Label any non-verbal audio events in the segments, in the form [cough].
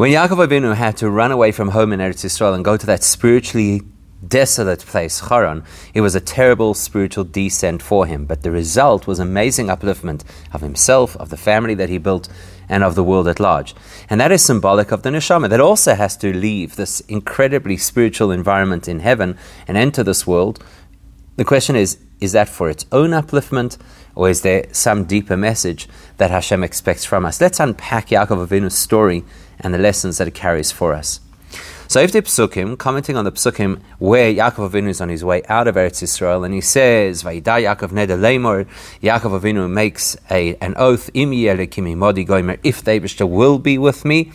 When Yaakov Avinu had to run away from home in Eretz Yisrael and go to that spiritually desolate place, Haran, it was a terrible spiritual descent for him. But the result was amazing upliftment of himself, of the family that he built, and of the world at large. And that is symbolic of the neshama that also has to leave this incredibly spiritual environment in heaven and enter this world. The question is is that for its own upliftment, or is there some deeper message that Hashem expects from us? Let's unpack Yaakov Avinu's story and the lessons that it carries for us. So if the Psukim, commenting on the Psukim where Yaakov Avinu is on his way out of Eretz Yisrael, and he says, Vaida Yaakov Neder Lemor, Yaakov Avinu makes a, an oath, Im modi goimer, if the Eibishter will be with me,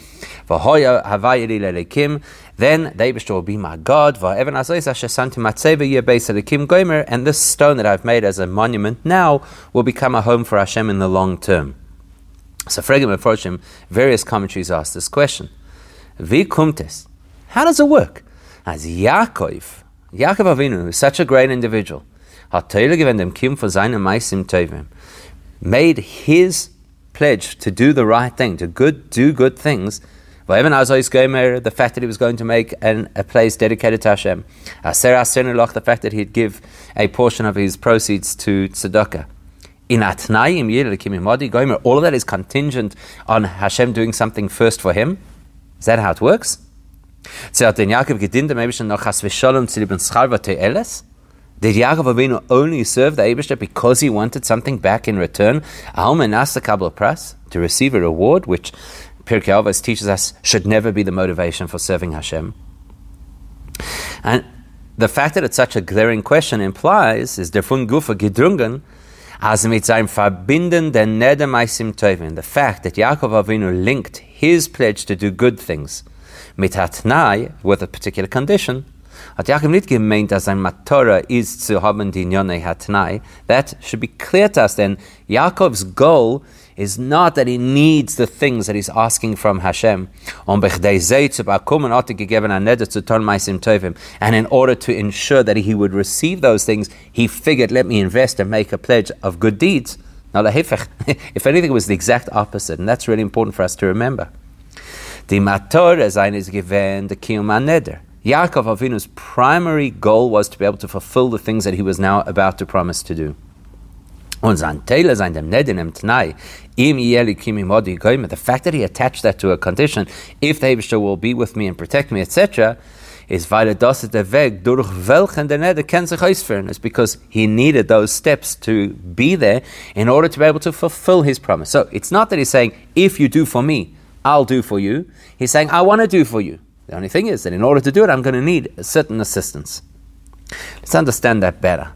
Vahoya Havayiri Lelekim, then the Eibishter will be my God, Vaevan Azois Ashesanti Matzeva Yebeis Elekim goimer, and this stone that I've made as a monument now will become a home for Hashem in the long term. So Fregim Meforshim, various commentaries ask this question. Vi kumtes, how does it work? As Yaakov, Yaakov Avinu, is such a great individual, made his pledge to do the right thing, to good, do good things. Even The fact that he was going to make an, a place dedicated to Hashem. The fact that he'd give a portion of his proceeds to tzedakah. In all of that is contingent on Hashem doing something first for him. Is that how it works? Did Yaakov Avinu only serve the Eibishter because he wanted something back in return? To receive a reward, which Pirkei Avos teaches us should never be the motivation for serving Hashem. And the fact that it's such a glaring question implies is der von Gufa gedrungen, as mit seinem Verbinden der Nedemaisim Tovin. The fact that Yaakov Avinu linked his pledge to do good things mit with a particular condition, Matora Hatnai. That should be clear to us then. Yaakov's goal is not that he needs the things that he's asking from Hashem. And in order to ensure that he would receive those things, he figured, let me invest and make a pledge of good deeds. Now, [laughs] if anything, it was the exact opposite, and that's really important for us to remember. The Mator Ezain is given the Kiyum Neder. Yaakov Avinu's primary goal was to be able to fulfill the things that he was now about to promise to do. The fact that he attached that to a condition, if the Hebrew will be with me and protect me, etc., is It's because he needed those steps to be there in order to be able to fulfill his promise. So it's not that he's saying, if you do for me, I'll do for you. He's saying, I want to do for you. The only thing is that in order to do it, I'm going to need a certain assistance. Let's understand that better.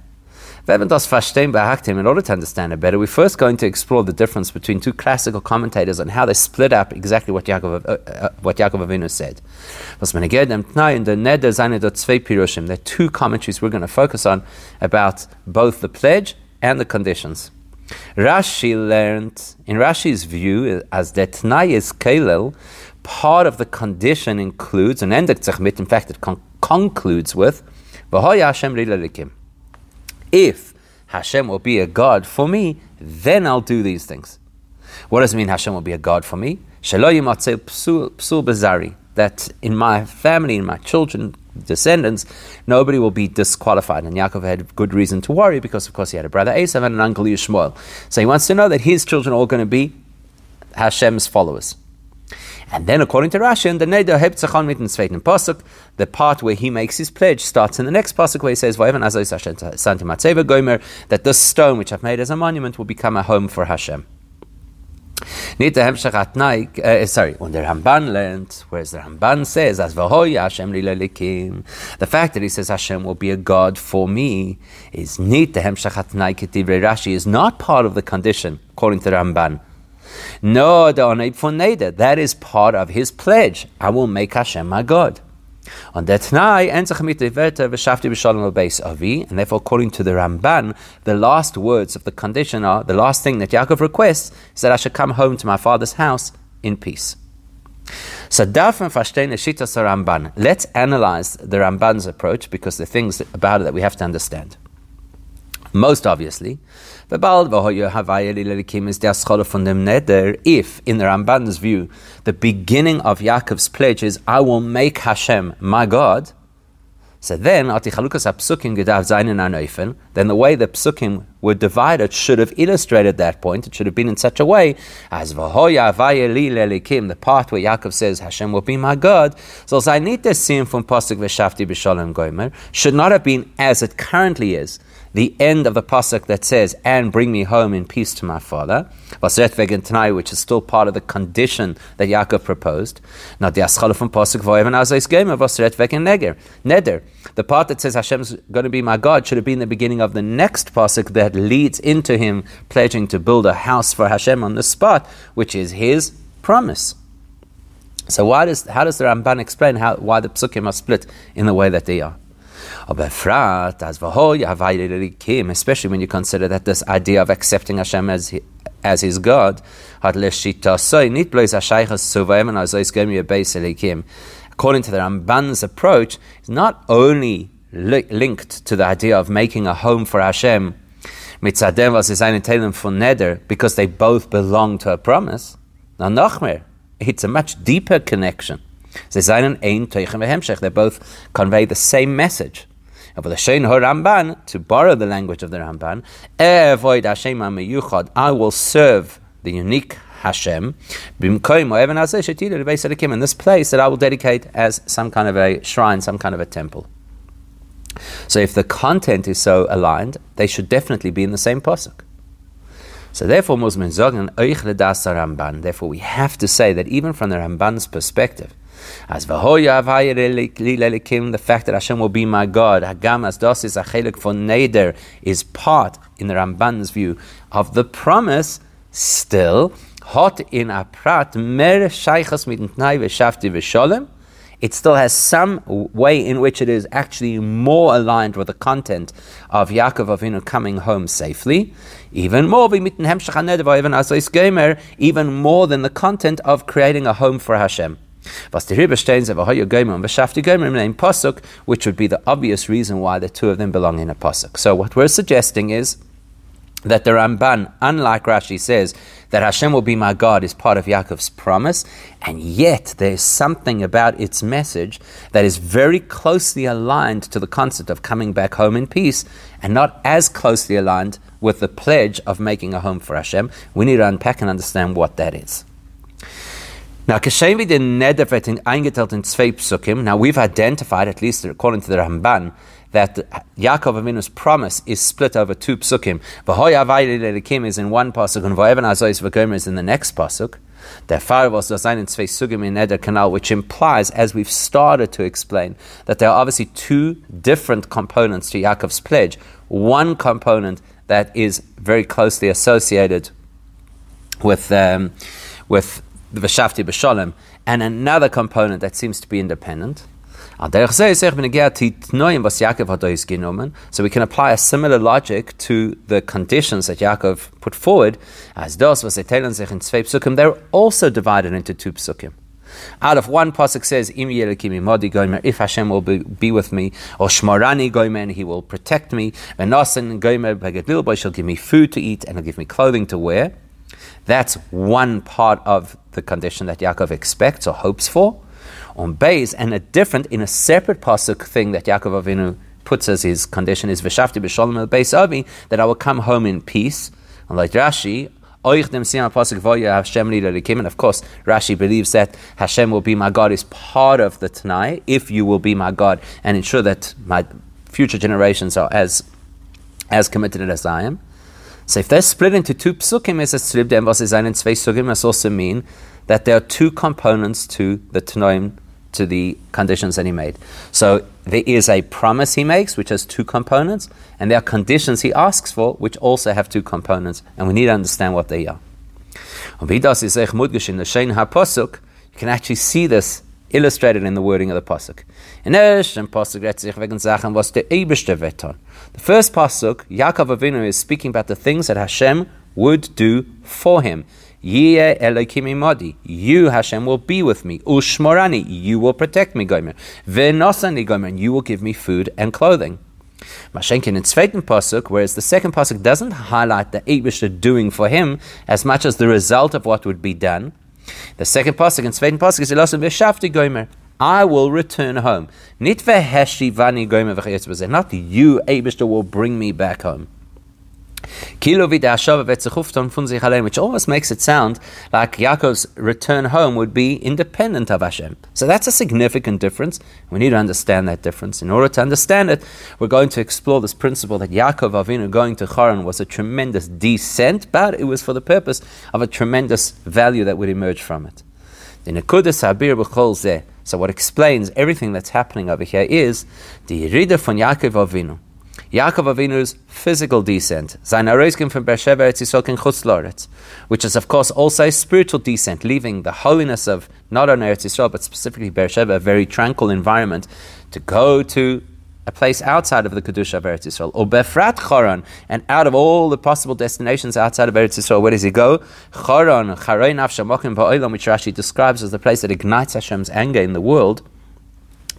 In order to understand it better, we're first going to explore the difference between two classical commentators and how they split up exactly what Yaakov, uh, uh, what Yaakov Avinu said. There are two commentaries we're going to focus on about both the pledge and the conditions. Rashi learned, in Rashi's view, as that Tnai is part of the condition includes, and endet mit, in fact, it con- concludes with, If Hashem will be a God for me, then I'll do these things. What does it mean Hashem will be a God for me? That in my family, in my children, descendants, nobody will be disqualified. And Yaakov had good reason to worry because, of course, he had a brother Esav and an uncle Yishmael. So he wants to know that his children are all going to be Hashem's followers. And then, according to Rashi, the Neder Hebtzachon mit zweiten Pasuk, the part where he makes his pledge starts in the next Pasuk where he says, that this stone which I've made as a monument will become a home for Hashem. Nicht der Hemmschach hat Neig, uh, sorry, und der Ramban lernt, whereas the Ramban says, as v'hoi Hashem li lelikim, the fact that he says Hashem will be a God for me is nicht the Hemmschach hat Neig Rashi, is not part of the condition, according to the Ramban. No, the that is part of his pledge. I will make Hashem my God. On that Tnai, avi, and therefore, according to the Ramban, the last words of the condition are the last thing that Yaakov requests is that I should come home to my father's house in peace. So Ramban. Let's analyze the Ramban's approach because the things about it that we have to understand. Most obviously, if in the Ramban's view, the beginning of Yaakov's pledge is, I will make Hashem my God, so then, then the way the psukim were divided should have illustrated that point. It should have been in such a way as the part where Yaakov says Hashem will be my God. So I need from pasuk v'shafti b'shalom gomer should not have been as it currently is the end of the pasuk that says, "And bring me home in peace to my father," which is still part of the condition that Yaakov proposed. Now the aschala from pasuk. Neder. The part that says Hashem's going to be my God should have been the beginning of the next pasuk that leads into him pledging to build a house for Hashem on the spot, which is his promise. So why does how does the Ramban explain how why the psukim are split in the way that they are? especially when you consider that this idea of accepting Hashem as as his God, according to the Ramban's approach, is not only li- linked to the idea of making a home for Hashem, because they both belong to a promise. Now, Nachmer, it's a much deeper connection. They both convey the same message. But the Shein Ramban, to borrow the language of the Ramban, I will serve the unique Hashem in this place that I will dedicate as some kind of a shrine, some kind of a temple. So if the content is so aligned, they should definitely be in the same posuk. So therefore, Muslims sagen, euch das Ramban. Therefore, we have to say that even from the Ramban's perspective, as the fact that Hashem will be my God, Hagam as dosis achelik for neder is part, in the Ramban's view, of the promise. Still, hot in aprat mer shaychas mit tnai v'shafti v'sholem. It still has some way in which it is actually more aligned with the content of Yaakov Avinu coming home safely, even more even more than the content of creating a home for Hashem. Im name Pasuk, which would be the obvious reason why the two of them belong in a Pasuk. So what we're suggesting is that the Ramban, unlike Rashi, says that Hashem will be my God is part of Yaakov's promise, and yet there's something about its message that is very closely aligned to the concept of coming back home in peace, and not as closely aligned with the pledge of making a home for Hashem. We need to unpack and understand what that is. Now, Kashem den Nedervetting eingeteilt in zwei Psukim. Now, we've identified, at least according to the Ramban, that Yaakov Avinu's promise is split over two psukim. V'hoy avayli is in one pasuk, and v'evan azois v'gomer is in the next pasuk. Fall was das in zwei Sugim in Neder Canal, which implies, as we've started to explain, that there are obviously two different components to Yaakov's pledge. One component that is very closely associated with um, with the Veshafti B'Shalom, and another component that seems to be independent. So we can apply a similar logic to the conditions that Yaakov put forward. As those was in psukim, they're also divided into two psukim. Out of one pasuk says, "Im modi gomer," if Hashem will be, be, with me, or Shmarani gomer, He will protect me. Venasan gomer, shall give me food to eat and He'll give me clothing to wear. That's one part of the condition that Yaakov expects or hopes for. On base, and a different, in a separate pasuk thing that Yaakov Avinu puts as his condition is V'shafti b'sholem el beis avi, that I will come home in peace. And like Rashi, oichdem siyan pasuk v'ya Hashem li'lekim, and of course, Rashi believes that Hashem will be my God is part of the Tanai, if you will be my God and ensure that my future generations are as, as committed as I am. So if they're split into two psukim, as es slib dem was is einen zwei sugim, must also mean that there are two components to the tanoim, to the conditions that he made. So there is a promise he makes, which has two components, and there are conditions he asks for, which also have two components, and we need to understand what they are. You can actually see this illustrated in the wording of the pasuk. In pasuk. The first pasuk, Yaakov Avinu is speaking about the things that Hashem would do for him. Yeh Elokim imadi. You, Hashem, will be with me. Ushmorani. You will protect me, Gomer. Venosani, Gomer. You will give me food and clothing. Mashenkin in Zweiten Pasuk, whereas the second Pasuk doesn't highlight the Eibishter doing for him as much as the result of what would be done. The second Pasuk in Zweiten Pasuk is Elosim Veshafti Gomer. I will return home. Not you, Eibishter, will bring me back home. Which almost makes it sound like Yaakov's return home would be independent of Hashem. So that's a significant difference. We need to understand that difference. In order to understand it, we're going to explore this principle that Yaakov Avinu going to Haran was a tremendous descent, but it was for the purpose of a tremendous value that would emerge from it. The Nekudas Habir B'chol. So what explains everything that's happening over here is the Yerida von Yaakov Avinu. Yaakov Avinu's physical descent, from Beersheba Eretz which is of course also a spiritual descent, leaving the holiness of not only Eretz Yisrael but specifically Beersheba, a very tranquil environment, to go to a place outside of the Kedusha of Eretz Yisrael, or Befrat Choron, and out of all the possible destinations outside of Eretz Yisrael, where does he go? Choron, Charei Nafshamokim Ba'olam, which Rashi describes as the place that ignites Hashem's anger in the world.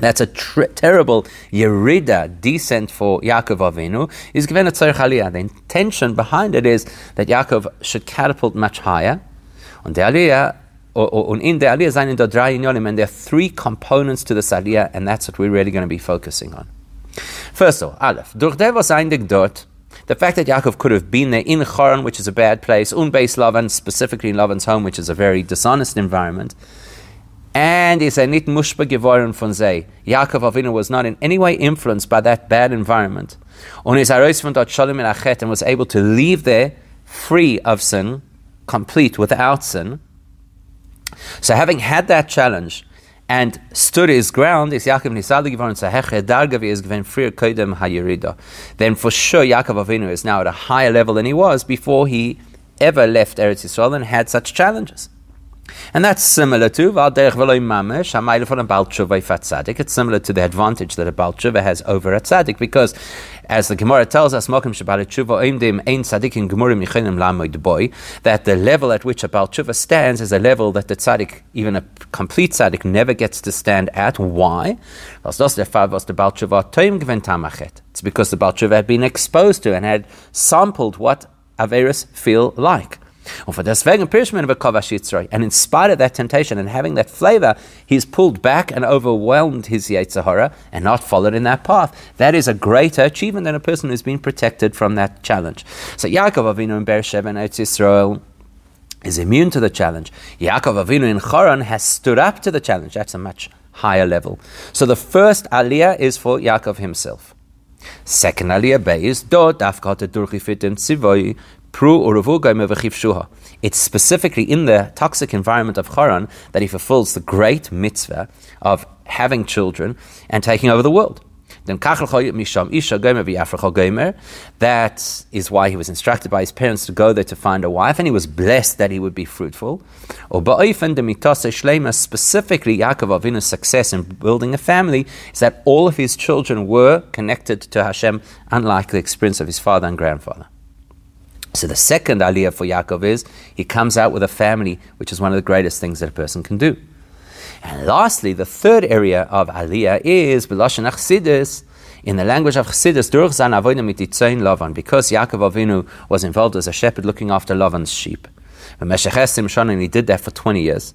That's a tr- terrible yerida descent for Yaakov Avinu. Is given a tzarech aliyah. The intention behind it is that Yaakov should catapult much higher. On the aliyah, or in the aliyah zayin do drei and there are three components to the aliyah, and that's what we're really going to be focusing on. First of all, Aleph, durch devos dort, the fact that Yaakov could have been there in Choron, which is a bad place, unbeis Lavan, specifically in Lavan's home, which is a very dishonest environment, and is a nit mushba gevoren von sei. Yaakov Avinu was not in any way influenced by that bad environment. Und is arois von dort shalom and was able to leave there free of sin, complete without sin. So having had that challenge and stood his ground, is Yaakov Nisad gevoren saheche dargavi is given free koidem hayirida. Then for sure Yaakov Avinu is now at a higher level than he was before he ever left Eretz Yisrael and had such challenges. And that's similar to It's similar to the advantage that a Baal Tshuva has over a Tzaddik because as the Gemara tells us, Mokim Shabbalachuva Oimdim Ein Tzadikim Gemurim Yechinim Lamoid Boy, that the level at which a Baal Tshuva stands is a level that the Tzaddik, even a complete Tzaddik, never gets to stand at. Why? It's because the Baal Tshuva had been exposed to and had sampled what Averis feel like. And in spite of that temptation and having that flavor, he's pulled back and overwhelmed his Yetzirah and not followed in that path. That is a greater achievement than a person who's been protected from that challenge. So Yaakov Avinu in Beersheba and Eretz Yisrael is immune to the challenge. Yaakov Avinu in Choron has stood up to the challenge. That's a much higher level. So the first aliyah is for Yaakov himself. Second aliyah bay is do dafkat tzivoi it's specifically in the toxic environment of Haran that he fulfills the great mitzvah of having children and taking over the world. That is why he was instructed by his parents to go there to find a wife, and he was blessed that he would be fruitful. Specifically, Yaakov Avinu's success in building a family is that all of his children were connected to Hashem, unlike the experience of his father and grandfather. So the second aliyah for Yaakov is he comes out with a family, which is one of the greatest things that a person can do. And lastly, the third area of aliyah is b'lashon achsidis, in the language of Chassidus, because Yaakov Avinu was involved as a shepherd looking after Lavan's sheep. And he did that for 20 years.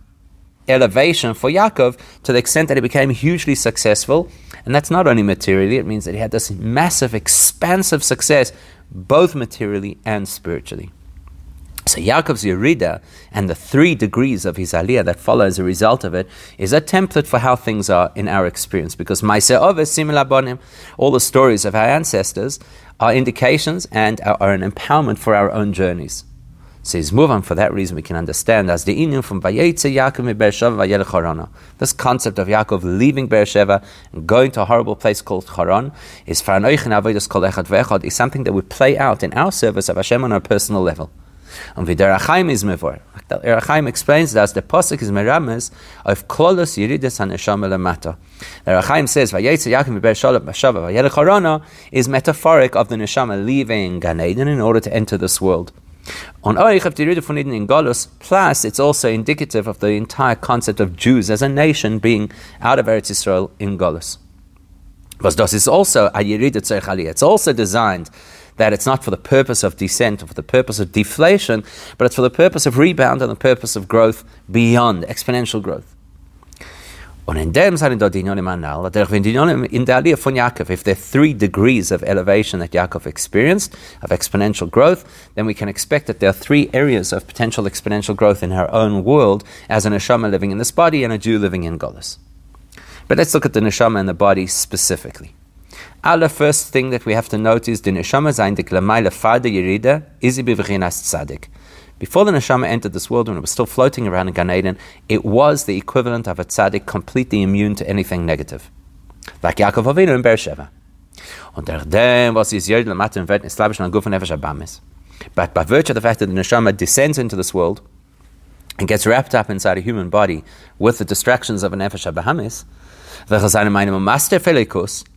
elevation for Yaakov to the extent that he became hugely successful. And that's not only materially, it means that he had this massive, expansive success both materially and spiritually. So Yaakov's Yerida and the three degrees of his Aliyah that follow as a result of it is a template for how things are in our experience. Because Maise'oves Simila Bonim, all the stories of our ancestors are indications and are an empowerment for our own journeys. Move on for that reason we can understand as the inyan from Vayetze Yaakov Beersheva Charana. This concept of Yaakov leaving Beersheva and going to a horrible place called Haran is is something that would play out in our service of Hashem on a personal level. And wie der Achaim is mevor. Der Achaim explains that the Pasuk is merames of klolos yirides haneshama lemata. The Achaim says, Vayetze Yaakov miber shalom vayelech harana is metaphoric of the neshama leaving Gan Eden in order to enter this world. On Oich of Tirida Funidin in Golus, plus it's also indicative of the entire concept of Jews as a nation being out of Eretz Israel in Golus. But das is also a Yerida It's also designed that it's not for the purpose of descent or for the purpose of deflation, but it's for the purpose of rebound and the purpose of growth beyond exponential growth. Und in dem sind dort Dinyonim anal, wenn Dinyonim in der Aliyah von Yaakov, if there are three degrees of elevation that Yaakov experienced, of exponential growth, then we can expect that there are three areas of potential exponential growth in our own world as an neshama living in this body and a Jew living in Golis. But let's look at the neshama and the body specifically. Our first thing that we have to note is the neshama zayin dik lamayla farda yerida is bivchinas tzadik. Before the neshama entered this world, when it was still floating around in Gan Eden, it was the equivalent of a tzaddik completely immune to anything negative. Like Yaakov Avinu in Beersheba. Und dem, was But by virtue of the fact that the neshama descends into this world and gets wrapped up inside a human body with the distractions of an Nefesh Habahamis,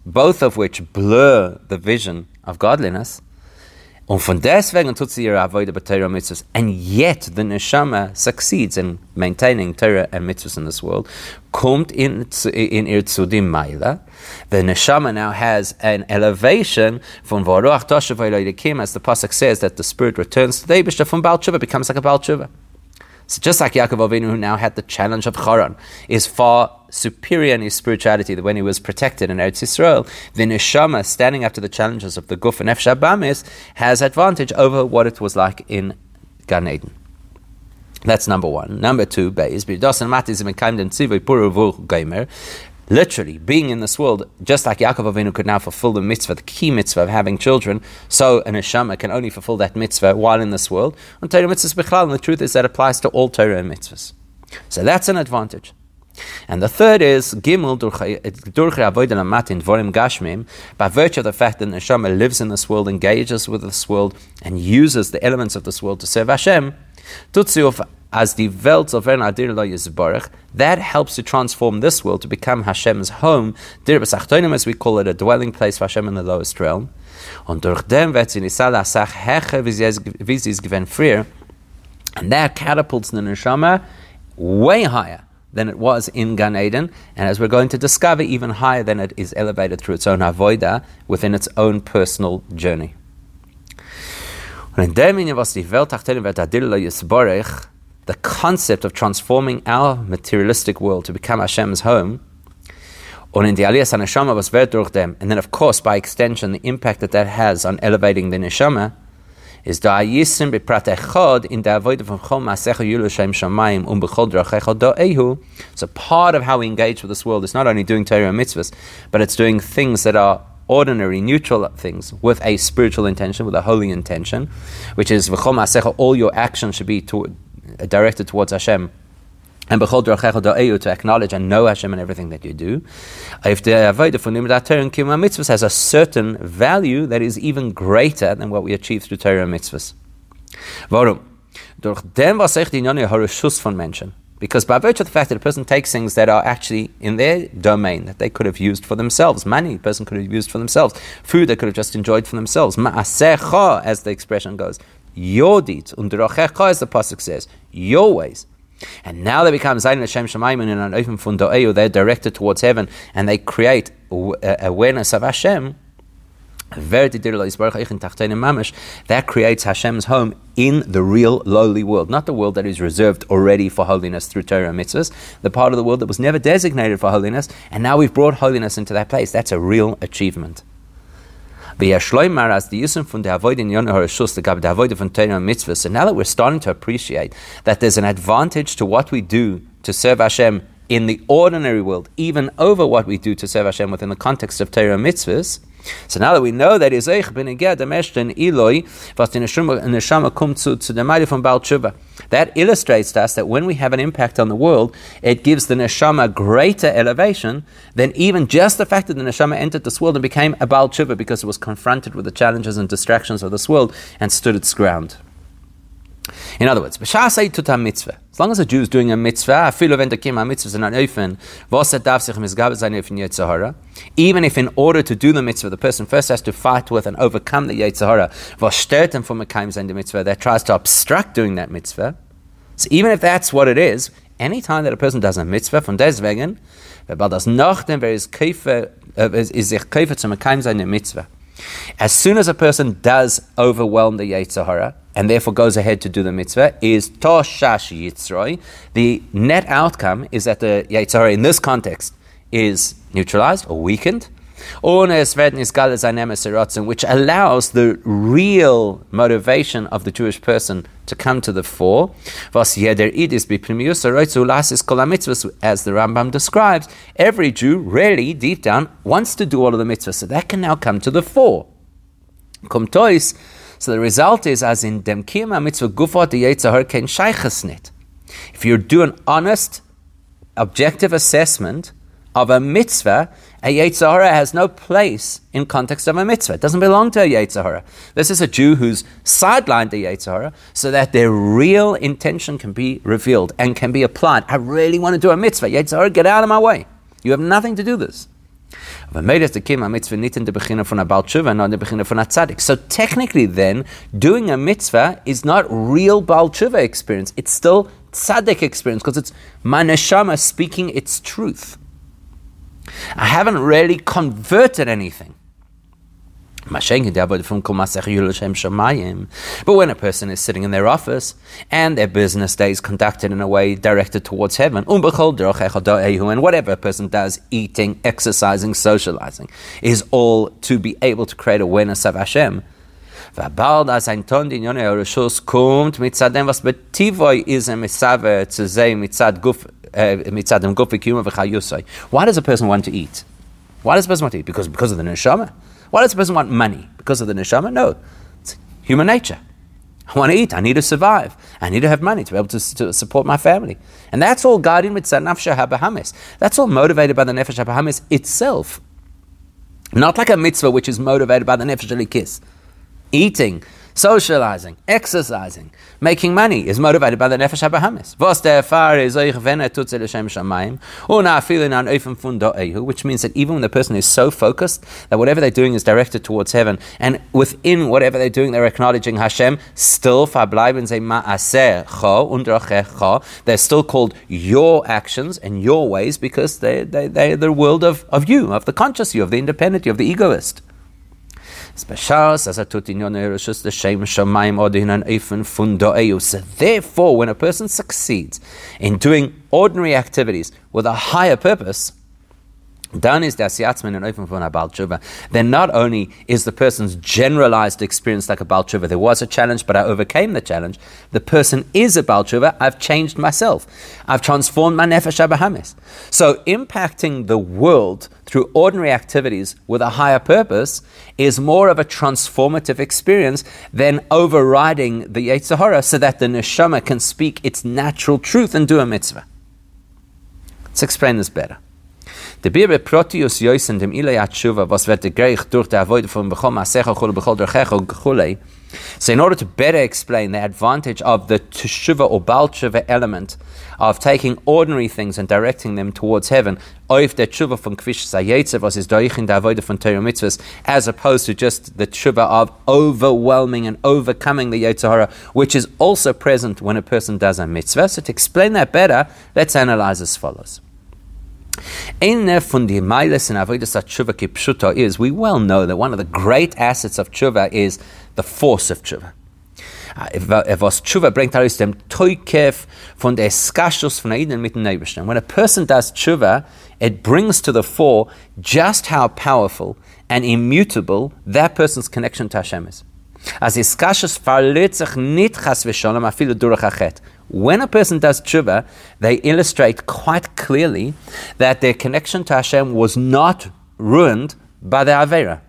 both of which blur the vision of godliness, Und von deswegen tut sie ihre Avoide bei mitzvahs. And yet the neshama succeeds in maintaining Torah and mitzvahs in this world. Kommt in, in ihr zu dem Meila. The neshama now has an elevation from Varuach Toshav Kim, as the Pasuk says that the spirit returns to the Eibishter from Baal Tshuva, becomes like a Baal Tshuva. So just like Yaakov Avinu, who now had the challenge of Charan, is far superior in his spirituality when he was protected in Eretz Yisrael, the neshama, standing up to the challenges of the Guf and Nefesh has advantage over what it was like in Gan Eden. That's number one. Number two, Beis, literally being in this world, just like Yaakov Avinu could now fulfill the mitzvah, the key mitzvah of having children, so an Neshama can only fulfill that mitzvah while in this world. And Torah mitzvahs and the truth is that applies to all Torah and mitzvahs. So that's an advantage. And the third is Gimel Durche Avodah Gashmim, by virtue of the fact that Neshama lives in this world, engages with this world, and uses the elements of this world to serve Hashem, Tutziuf as the Welt of Adir Yisbarach, that helps to transform this world to become Hashem's home. Dir as we call it, a dwelling place for Hashem in the lowest realm. Und durch dem wird sie nicht sach heche, wie sie es gewinnt früher. And that catapults the neshama way higher than it was in Gan Eden, and as we're going to discover, even higher than it is elevated through its own avoida within its own personal journey. The concept of transforming our materialistic world to become Hashem's home, and then of course by extension the impact that that has on elevating the Neshama, is da yisim beprat echad in der avoid von chol shem shamayim um. So part of how we engage with this world is not only doing Torah mitzvahs, but it's doing things that are ordinary, neutral things with a spiritual intention, with a holy intention, which is v'chol masecha, all your actions should be to, directed towards Hashem. And behold, to acknowledge and know Hashem in everything that you do. If the avodah for Torah and mitzvahs has a certain value that is even greater than what we achieve through Torah and mitzvahs. Warum? Durch dem, was ich die Harashus von Menschen. Because by virtue of the fact that a person takes things that are actually in their domain, that they could have used for themselves, money a person could have used for themselves, food they could have just enjoyed for themselves, ma'asecha, as the expression goes, your deeds, und as the Pasuk says, your ways. And now they become Zayin Hashem Shemaim and an open fundoeu, they're directed towards heaven and they create awareness of Hashem. That creates Hashem's home in the real lowly world, not the world that is reserved already for holiness through Torah and mitzvahs, the part of the world that was never designated for holiness, and now we've brought holiness into that place. That's a real achievement. As die von der Avoid in Yonah Harashus, the der Avoid von Torah mitzvahs. So now that we're starting to appreciate that there's an advantage to what we do to serve Hashem in the ordinary world, even over what we do to serve Hashem within the context of Torah mitzvahs, so now that we know that Izeich bin Iged Ameshten Eloi, was Neshama kommt zu, zu der von Baal Tshuva. That illustrates to us that when we have an impact on the world, it gives the Neshama greater elevation than even just the fact that the Neshama entered this world and became a Baal Tshuva because it was confronted with the challenges and distractions of this world and stood its ground. In other words. As long as a Jew is doing a mitzvah, even if in order to do the mitzvah, the person first has to fight with and overcome the Yetzirah, that tries to obstruct doing that mitzvah. So even if that's what it is, any time that a person does a mitzvah, von deswegen, uh, mitzvah. As soon as a person does overwhelm the Yetzirah, and therefore goes ahead to do the mitzvah, is Toshash Yitzroi. The net outcome is that the Yitzhara in this context is neutralized or weakened. Which allows the real motivation of the Jewish person to come to the fore. As the Rambam describes, every Jew really, deep down, wants to do all of the mitzvahs, so that can now come to the fore. So the result is, as in dem kiyama mitzvah gufot yetzahar ken shaychasnit. If you do an honest, objective assessment of a mitzvah, a Yetzirah has no place in context of a mitzvah. It doesn't belong to a Yetzirah. This is a Jew who's sidelined the Yetzirah so that their real intention can be revealed and can be applied. I really want to do a mitzvah. Yetzirah, get out of my way. You have nothing to do this. So technically, then, doing a mitzvah is not real Baal Tshuva experience. It's still tzaddik experience because it's my neshama speaking its truth. I haven't really converted anything. But when a person is sitting in their office and their business day is conducted in a way directed towards heaven, um and whatever a person does, eating, exercising, socializing, is all to be able to create awareness of Hashem. was is a eh, v'chayusai. Why does a person want to eat? Why does a person want to eat? Because, because of the neshama? Why does a person want money? Because of the neshama? No. It's human nature. I want to eat. I need to survive. I need to have money to be able to, to support my family. And that's all guided mitzvah nafsha habahamis. That's all motivated by the nefesh habahamis itself. Not like a mitzvah which is motivated by the nefesh kiss. Eating socializing, exercising, making money is motivated by the nefesh habahamis. Erfahr is which means that even when the person is so focused that whatever they're doing is directed towards heaven, and within whatever they're doing, they're acknowledging Hashem, still they're still called your actions and your ways because they, they, they're the world of, of you, of the conscious you, of the independent you, of the egoist. Therefore, when a person succeeds in doing ordinary activities with a higher purpose, then is Dasiatzman and open for a Baal Tshuva. Then not only is the person's generalized experience like a Baal Tshuva, there was a challenge, but I overcame the challenge. The person is a Baal Tshuva, I've changed myself. I've transformed my Nefesh Habahamis. So impacting the world through ordinary activities with a higher purpose is more of a transformative experience than overriding the Yetzirah so that the Neshama can speak its natural truth and do a mitzvah. Let's explain this better. Der Joisen dem was wird durch die Avoide von Bechol Chulei. So in order to better explain the advantage of the Teshuva or Baal Tshuva element of taking ordinary things and directing them towards heaven, oif der Tshuva von Kvish Sayetze, was is Doich in der Avoide von Torah Mitzvahs, as opposed to just the Tshuva of overwhelming and overcoming the Yetzirah, which is also present when a person does a mitzvah. So to explain that better, let's analyze as follows. Eine von den Meiles in Avodas Tshuva Kipshuto is we well know that one of the great assets of Tshuva is the force of Tshuva. Uh, was Tshuva bringt aus dem Teukef von der Skashus von Aiden mit dem When a person does Tshuva, it brings to the fore just how powerful and immutable that person's connection to Hashem is. As Iskashus verliert sich nicht chas v'sholem afilu durach achet. When a person does tshuva, they illustrate quite clearly that their connection to Hashem was not ruined by the Avera.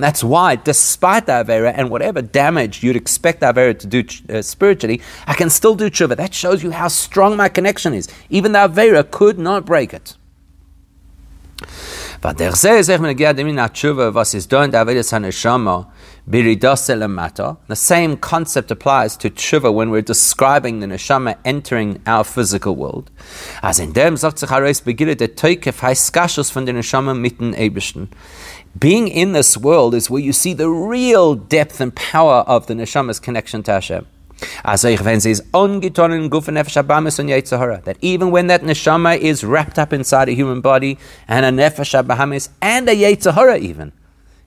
That's why, despite the Avera and whatever damage you'd expect the Avera to do uh, spiritually, I can still do tshuva. That shows you how strong my connection is. Even the Avera could not break it. But The same concept applies to tshuva when we're describing the neshama entering our physical world. As in dem sagt sich heraus beginnt der Teukef heißt Skashus von der Neshama mitten Ebischen. Being in this world is where you see the real depth and power of the Neshama's connection to Hashem. Yetzirah. That even when that Neshama is wrapped up inside a human body and a Nefesh Abamis and a Yetzirah even,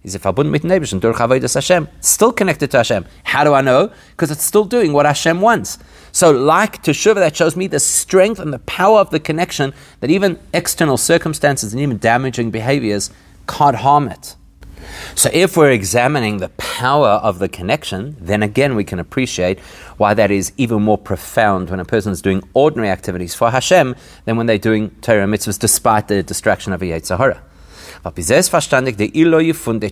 is it verbunden mit Nebischen durch Avodas Hashem, still connected to Hashem. How do I know? Because it's still doing what Hashem wants. So like Teshuvah, that shows me the strength and the power of the connection that even external circumstances and even damaging behaviors can't harm it. So, if we're examining the power of the connection, then again we can appreciate why that is even more profound when a person is doing ordinary activities for Hashem than when they're doing Torah mitzvahs despite the distraction of a Yetzirah. Iloi von der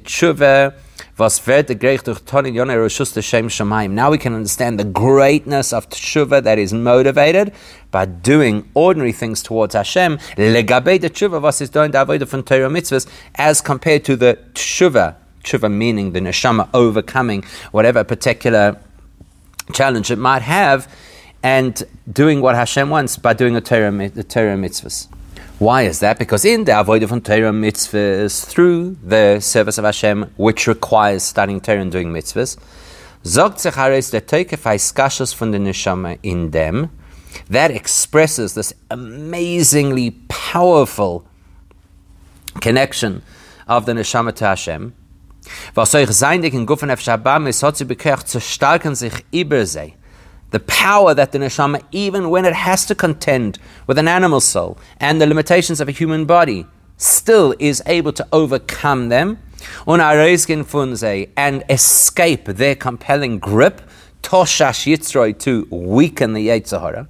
was wird durch Yonah Shem Shemaim. Now we can understand the greatness of Tshuva that is motivated by doing ordinary things towards Hashem, the Tshuva was is doing the Torah mitzvahs, as compared to the Tshuva, Tshuva meaning the neshama overcoming whatever particular challenge it might have, and doing what Hashem wants by doing a Torah, the Torah mitzvahs. Why is that? Because in the avodah von Torah mitzvahs, through the service of Hashem, which requires studying Torah and doing mitzvahs, sagt sich heraus der Teukef von der Neshama in them, that expresses this amazingly powerful connection of the Neshama to Hashem. Was euch seindig in Guffen Efshabam ist, hat sie bekehrt, zu starken sich über sie. The power that the neshama, even when it has to contend with an animal soul and the limitations of a human body, still is able to overcome them. And escape their compelling grip, toshash yitzroi, to weaken the er l'shem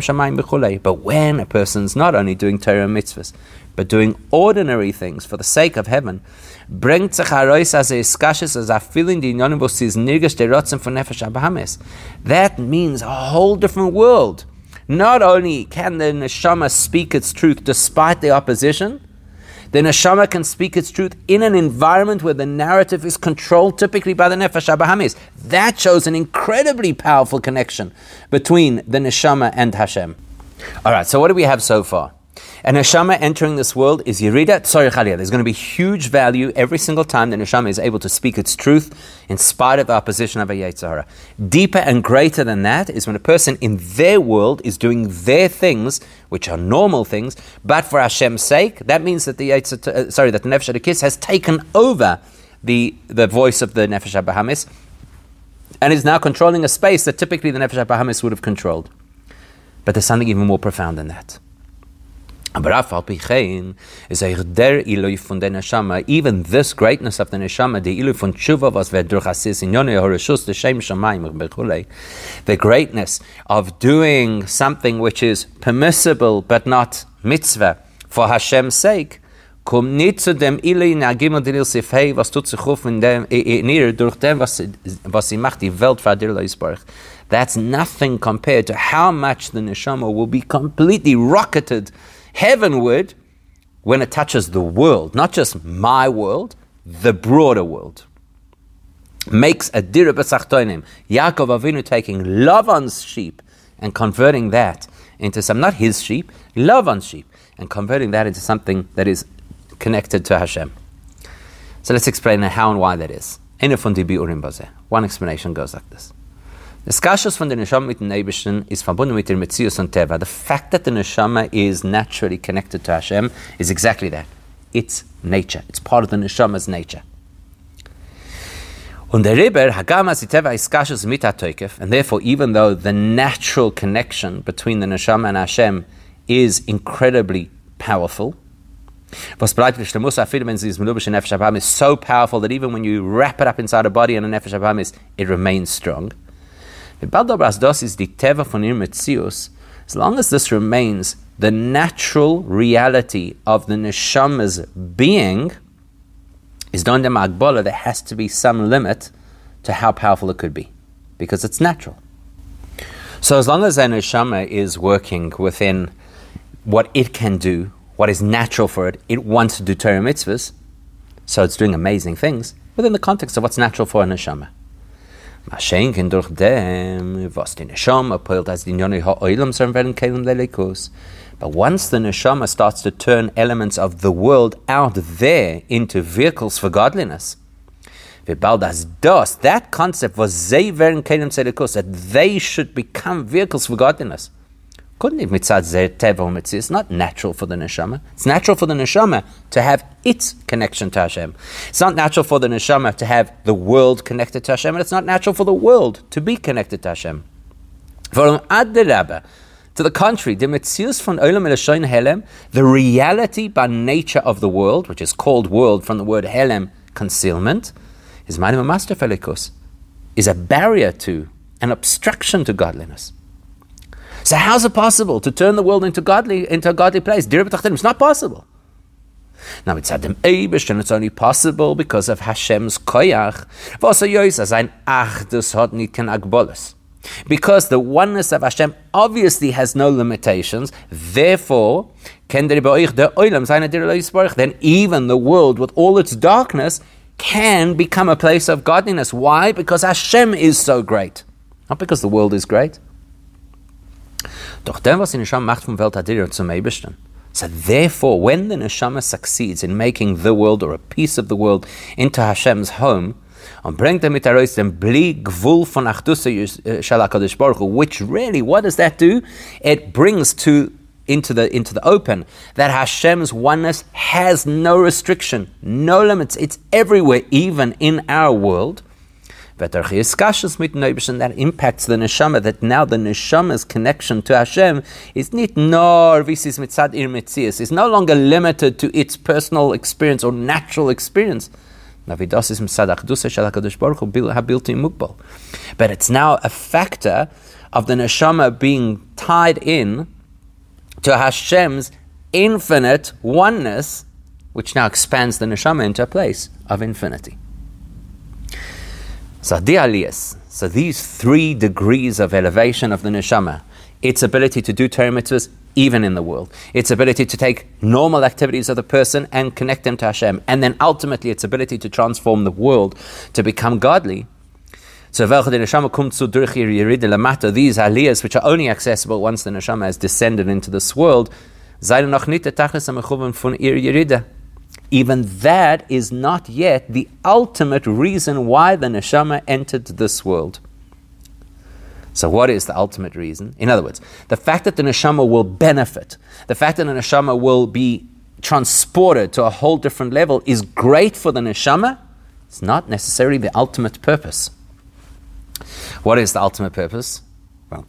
shamayim But when a person's not only doing Torah mitzvahs, but doing ordinary things for the sake of heaven, bringt sich heraus as a skashes as a feeling the inyanim was is nirgish de rotzen von nefesh. That means a whole different world. Not only can the neshama speak its truth despite the opposition, the neshama can speak its truth in an environment where the narrative is controlled typically by the nefesh habahamis. That shows an incredibly powerful connection between the neshama and Hashem. All right, so what do we have so far? A neshama entering this world is Yerida Tzorich Aliyah. There's going to be huge value every single time the neshama is able to speak its truth in spite of the opposition of a Yetzirah. Deeper and greater than that is when a person in their world is doing their things, which are normal things, but for Hashem's sake, that means that the Yetzirah, uh, sorry, that the Nefesh Adikis has taken over the, the voice of the Nefesh Habahamis and is now controlling a space that typically the Nefesh Habahamis would have controlled. But there's something even more profound than that. Aber auf Alpichein ist euch der Iloi von der Neshama, even this greatness of the Neshama, the Iloi von Tshuva, was wird durch Asis in Yonah Horeshus, the Shem Shamayim, bechulei, the greatness of doing something which is permissible but not mitzvah for Hashem's sake, kommt nicht zu dem Iloi in Agimel Dilil Sifhei, was tut sich auf in, dem, in durch dem, was, was sie macht, die Welt für Isbarach. That's nothing compared to how much the Neshama will be completely rocketed heavenward when it touches the world, not just my world, the broader world. Makes a dira b'sachtoinim. Yaakov Avinu taking Lavan's sheep and converting that into some, not his sheep, Lavan's sheep, and converting that into something that is connected to Hashem. So let's explain how and why that is. One explanation goes like this. Das Kashas von der Neshama mit dem Eibischen ist verbunden mit der Metzius und Teva. The fact that the Neshama is naturally connected to Hashem is exactly that. It's nature. It's part of the Neshama's nature. Und der Rebbe, Hagama Siteva is Kashas mit HaToikef, and therefore even though the natural connection between the Neshama and Hashem is incredibly powerful, was bereitet ist, muss afil, wenn sie is so powerful that even when you wrap it up inside a body and a nefesh is, it remains strong. As long as this remains the natural reality of the neshama's being, is don de magbola, there has to be some limit to how powerful it could be, because it's natural. So as long as an neshama is working within what it can do, what is natural for it. It wants to do Torah mitzvahs, so it's doing amazing things within the context of what's natural for a neshama. Mashenken durch dem, was die Neshama as werden lelikus. But once the neshama starts to turn elements of the world out there into vehicles for godliness, das das, that concept was they werden kelim that they should become vehicles for godliness. Couldn't it It's not natural for the neshama. It's natural for the neshama to have its connection to Hashem. It's not natural for the neshama to have the world connected to Hashem, and it's not natural for the world to be connected to Hashem. To the contrary, the the reality by nature of the world, which is called world from the word helem, concealment, is a barrier to, an obstruction to godliness. So how's it possible to turn the world into godly into a godly place? It's not possible. Now it's Adam Eibish, and it's only possible because of Hashem's koyach. Because the oneness of Hashem obviously has no limitations, therefore, then even the world with all its darkness can become a place of godliness. Why? Because Hashem is so great. Not because the world is great. Doch dem, was in Hashem macht vom Welt zum Ebersten. So therefore, when the neshama succeeds in making the world or a piece of the world into Hashem's home, und bringt er mit heraus den bli gvul von achdusse HaKadosh Baruch which really, what does that do? It brings to into the into the open that Hashem's oneness has no restriction, no limits. It's everywhere, even in our world. But that impacts the neshama, that now the neshama's connection to Hashem is not nor visis mitzad ir is no longer limited to its personal experience or natural experience. But it's now a factor of the neshama being tied in to Hashem's infinite oneness, which now expands the neshama into a place of infinity. So, so these three degrees of elevation of the neshama, its ability to do Torah even in the world, its ability to take normal activities of the person and connect them to Hashem, and then ultimately its ability to transform the world to become godly. So these aliyahs, which are only accessible once the neshama has descended into this world, even that is not yet the ultimate reason why the neshama entered this world. So, what is the ultimate reason? In other words, the fact that the neshama will benefit, the fact that the neshama will be transported to a whole different level is great for the neshama. It's not necessarily the ultimate purpose. What is the ultimate purpose? The Mishnah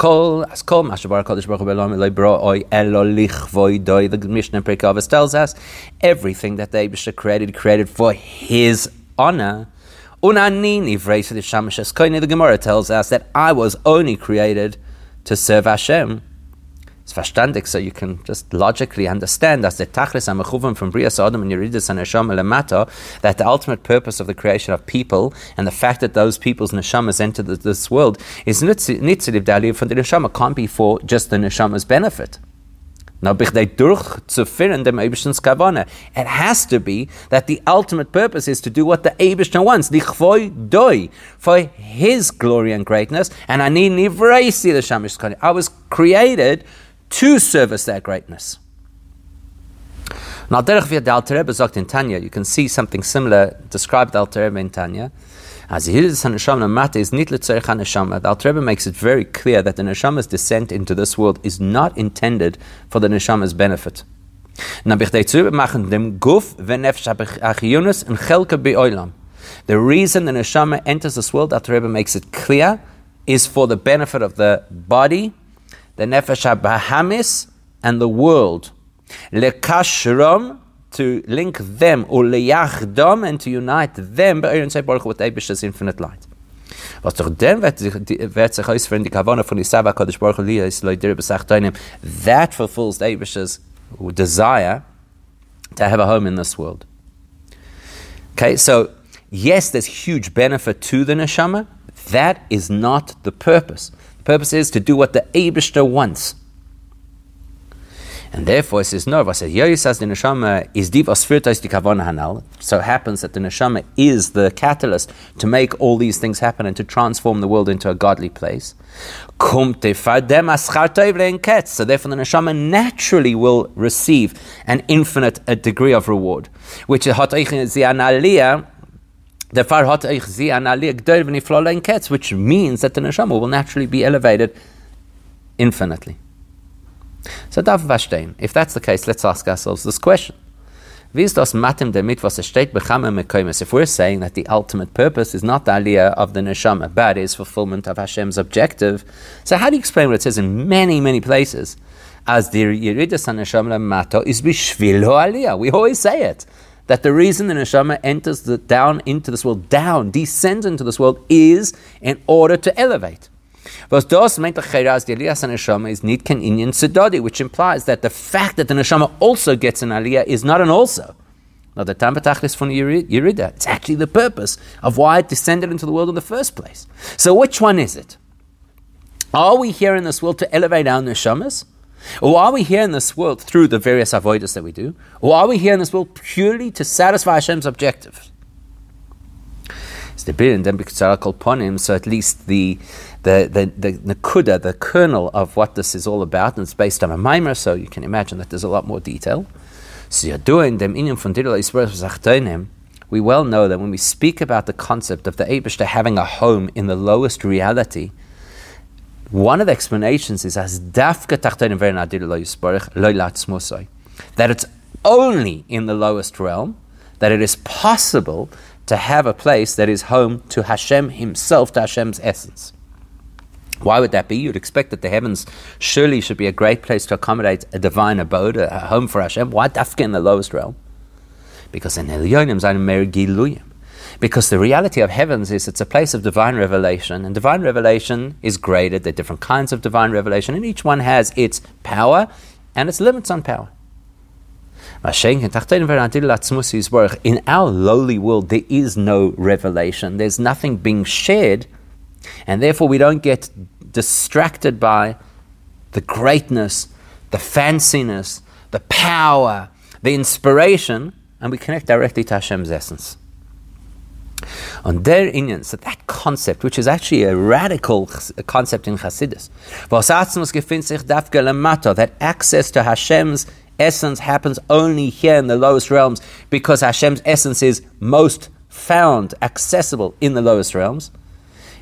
Pirkei Avos tells us everything that the Eibishter created, created for His honor. The Gemara tells us that I was only created to serve Hashem. It's verstandig, so you can just logically understand as the tachlis amachuvim from Bria Sodom and Yeridus and Neshama Lamato, that the ultimate purpose of the creation of people and the fact that those people's neshamas enter this world is nitzidiv dali from the neshama can't be for just the neshama's benefit. Now. It has to be that the ultimate purpose is to do what the Eibishter wants, for His glory and greatness. And I need the I was created to service that greatness. Now, Derech via the Alter Rebbe in Tanya, you can see something similar described Alter Rebbe in Tanya. As he is Haneshama Mata is nit letzerich Haneshama. The Alter makes it very clear that the Neshama's descent into this world is not intended for the Neshama's benefit. The reason the Neshama enters this world, Alter Rebbe makes it clear, is for the benefit of the body the Nefesh HaBahamis and the world. Lekashram, to link them, or leyachdom, and to unite them, be'erin sei Baruch with Eibish's infinite light. Baruch Hu that fulfills Eibish's desire to have a home in this world. Okay, so yes, there's huge benefit to the neshama. That is not the purpose purpose is to do what the Eibishter wants. And therefore, it says, no, was Yois as the neshama is div osfirtos di kavona hanal. So it happens that the neshama is the catalyst to make all these things happen and to transform the world into a godly place. So therefore, the neshama naturally will receive an infinite degree of reward, which is which means that the neshama will naturally be elevated infinitely. So. If that's the case, let's ask ourselves this question. If we're saying that the ultimate purpose is not the aliyah of the neshama, but is fulfillment of Hashem's objective, so how do you explain what it says in many, many places? As the yiridas neshama mato is bishvil aliyah. We always say it that the reason the neshama enters the, down into this world, down, descends into this world, is in order to elevate. Was das meint the Chayraz the Aliyah Neshama is Nitken Inyan which implies that the fact that the Neshama also gets an Aliyah is not an also. Now the Tambatach is from Yerida. It's actually the purpose of why it descended into the world in the first place. So which one is it? Are we here in this world to elevate our Neshamas? Or are we here in this world through the various avoiders that we do? Or are we here in this world purely to satisfy Hashem's ponim, so at least the the, the, the nakuda, the kernel of what this is all about, and it's based on a mimer, so you can imagine that there's a lot more detail. So we well know that when we speak about the concept of the Eibishter having a home in the lowest reality, one of the explanations is as dafka that it's only in the lowest realm that it is possible to have a place that is home to Hashem Himself, to Hashem's essence. Why would that be? You'd expect that the heavens surely should be a great place to accommodate a divine abode, a home for Hashem. Why dafka in the lowest realm? Because in Elyonim Zayin Because the reality of heavens is it's a place of divine revelation, and divine revelation is graded. There are different kinds of divine revelation, and each one has its power and its limits on power. In our lowly world, there is no revelation. There's nothing being shared and therefore, we don't get distracted by the greatness, the fanciness, the power, the inspiration, and we connect directly to Hashem's essence. On their Inyan, so that concept, which is actually a radical concept in Hasidus, that access to Hashem's essence happens only here in the lowest realms because Hashem's essence is most found, accessible in the lowest realms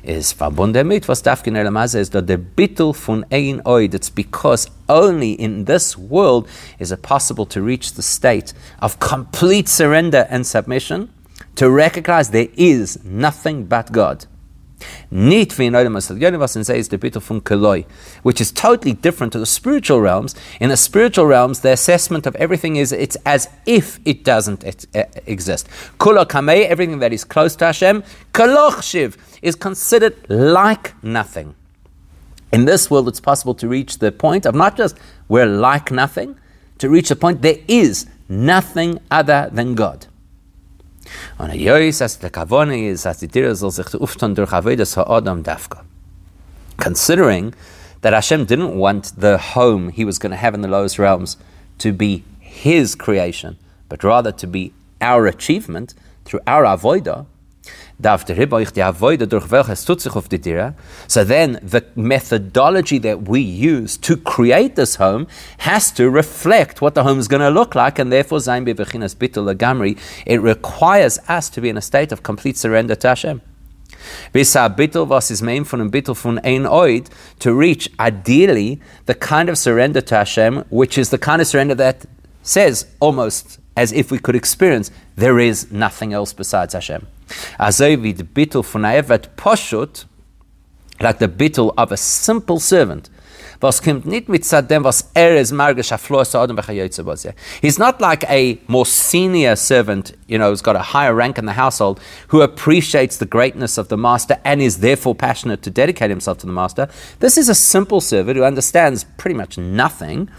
is verbunden mit, was generellerweise ist, that the bittul von ein oid, it's because only in this world is it possible to reach the state of complete surrender and submission, to recognize there is nothing but God. Says the Keloi, which is totally different to the spiritual realms. In the spiritual realms, the assessment of everything is it's as if it doesn't exist. Kula kamei, everything that is close to Hashem, kaloch shiv, is considered like nothing. In this world, it's possible to reach the point of not just we're like nothing, to reach the point there is nothing other than God. Jois, as the Kavone is, as the dafka. Considering that Hashem didn't want the home he was going to have in the lowest realms to be his creation, but rather to be our achievement through our avodah, so then the methodology that we use to create this home has to reflect what the home is going to look like, and therefore it requires us to be in a state of complete surrender to Hashem. to reach ideally the kind of surrender to Hashem, which is the kind of surrender that says almost as if we could experience there is nothing else besides Hashem. Also wie the bittul von Poshut, like the bittul of a simple servant, was kommt nicht mit dem, was er ist margish He's not like a more senior servant, you know, who's got a higher rank in the household, who appreciates the greatness of the master and is therefore passionate to dedicate himself to the master. This is a simple servant who understands pretty much nothing.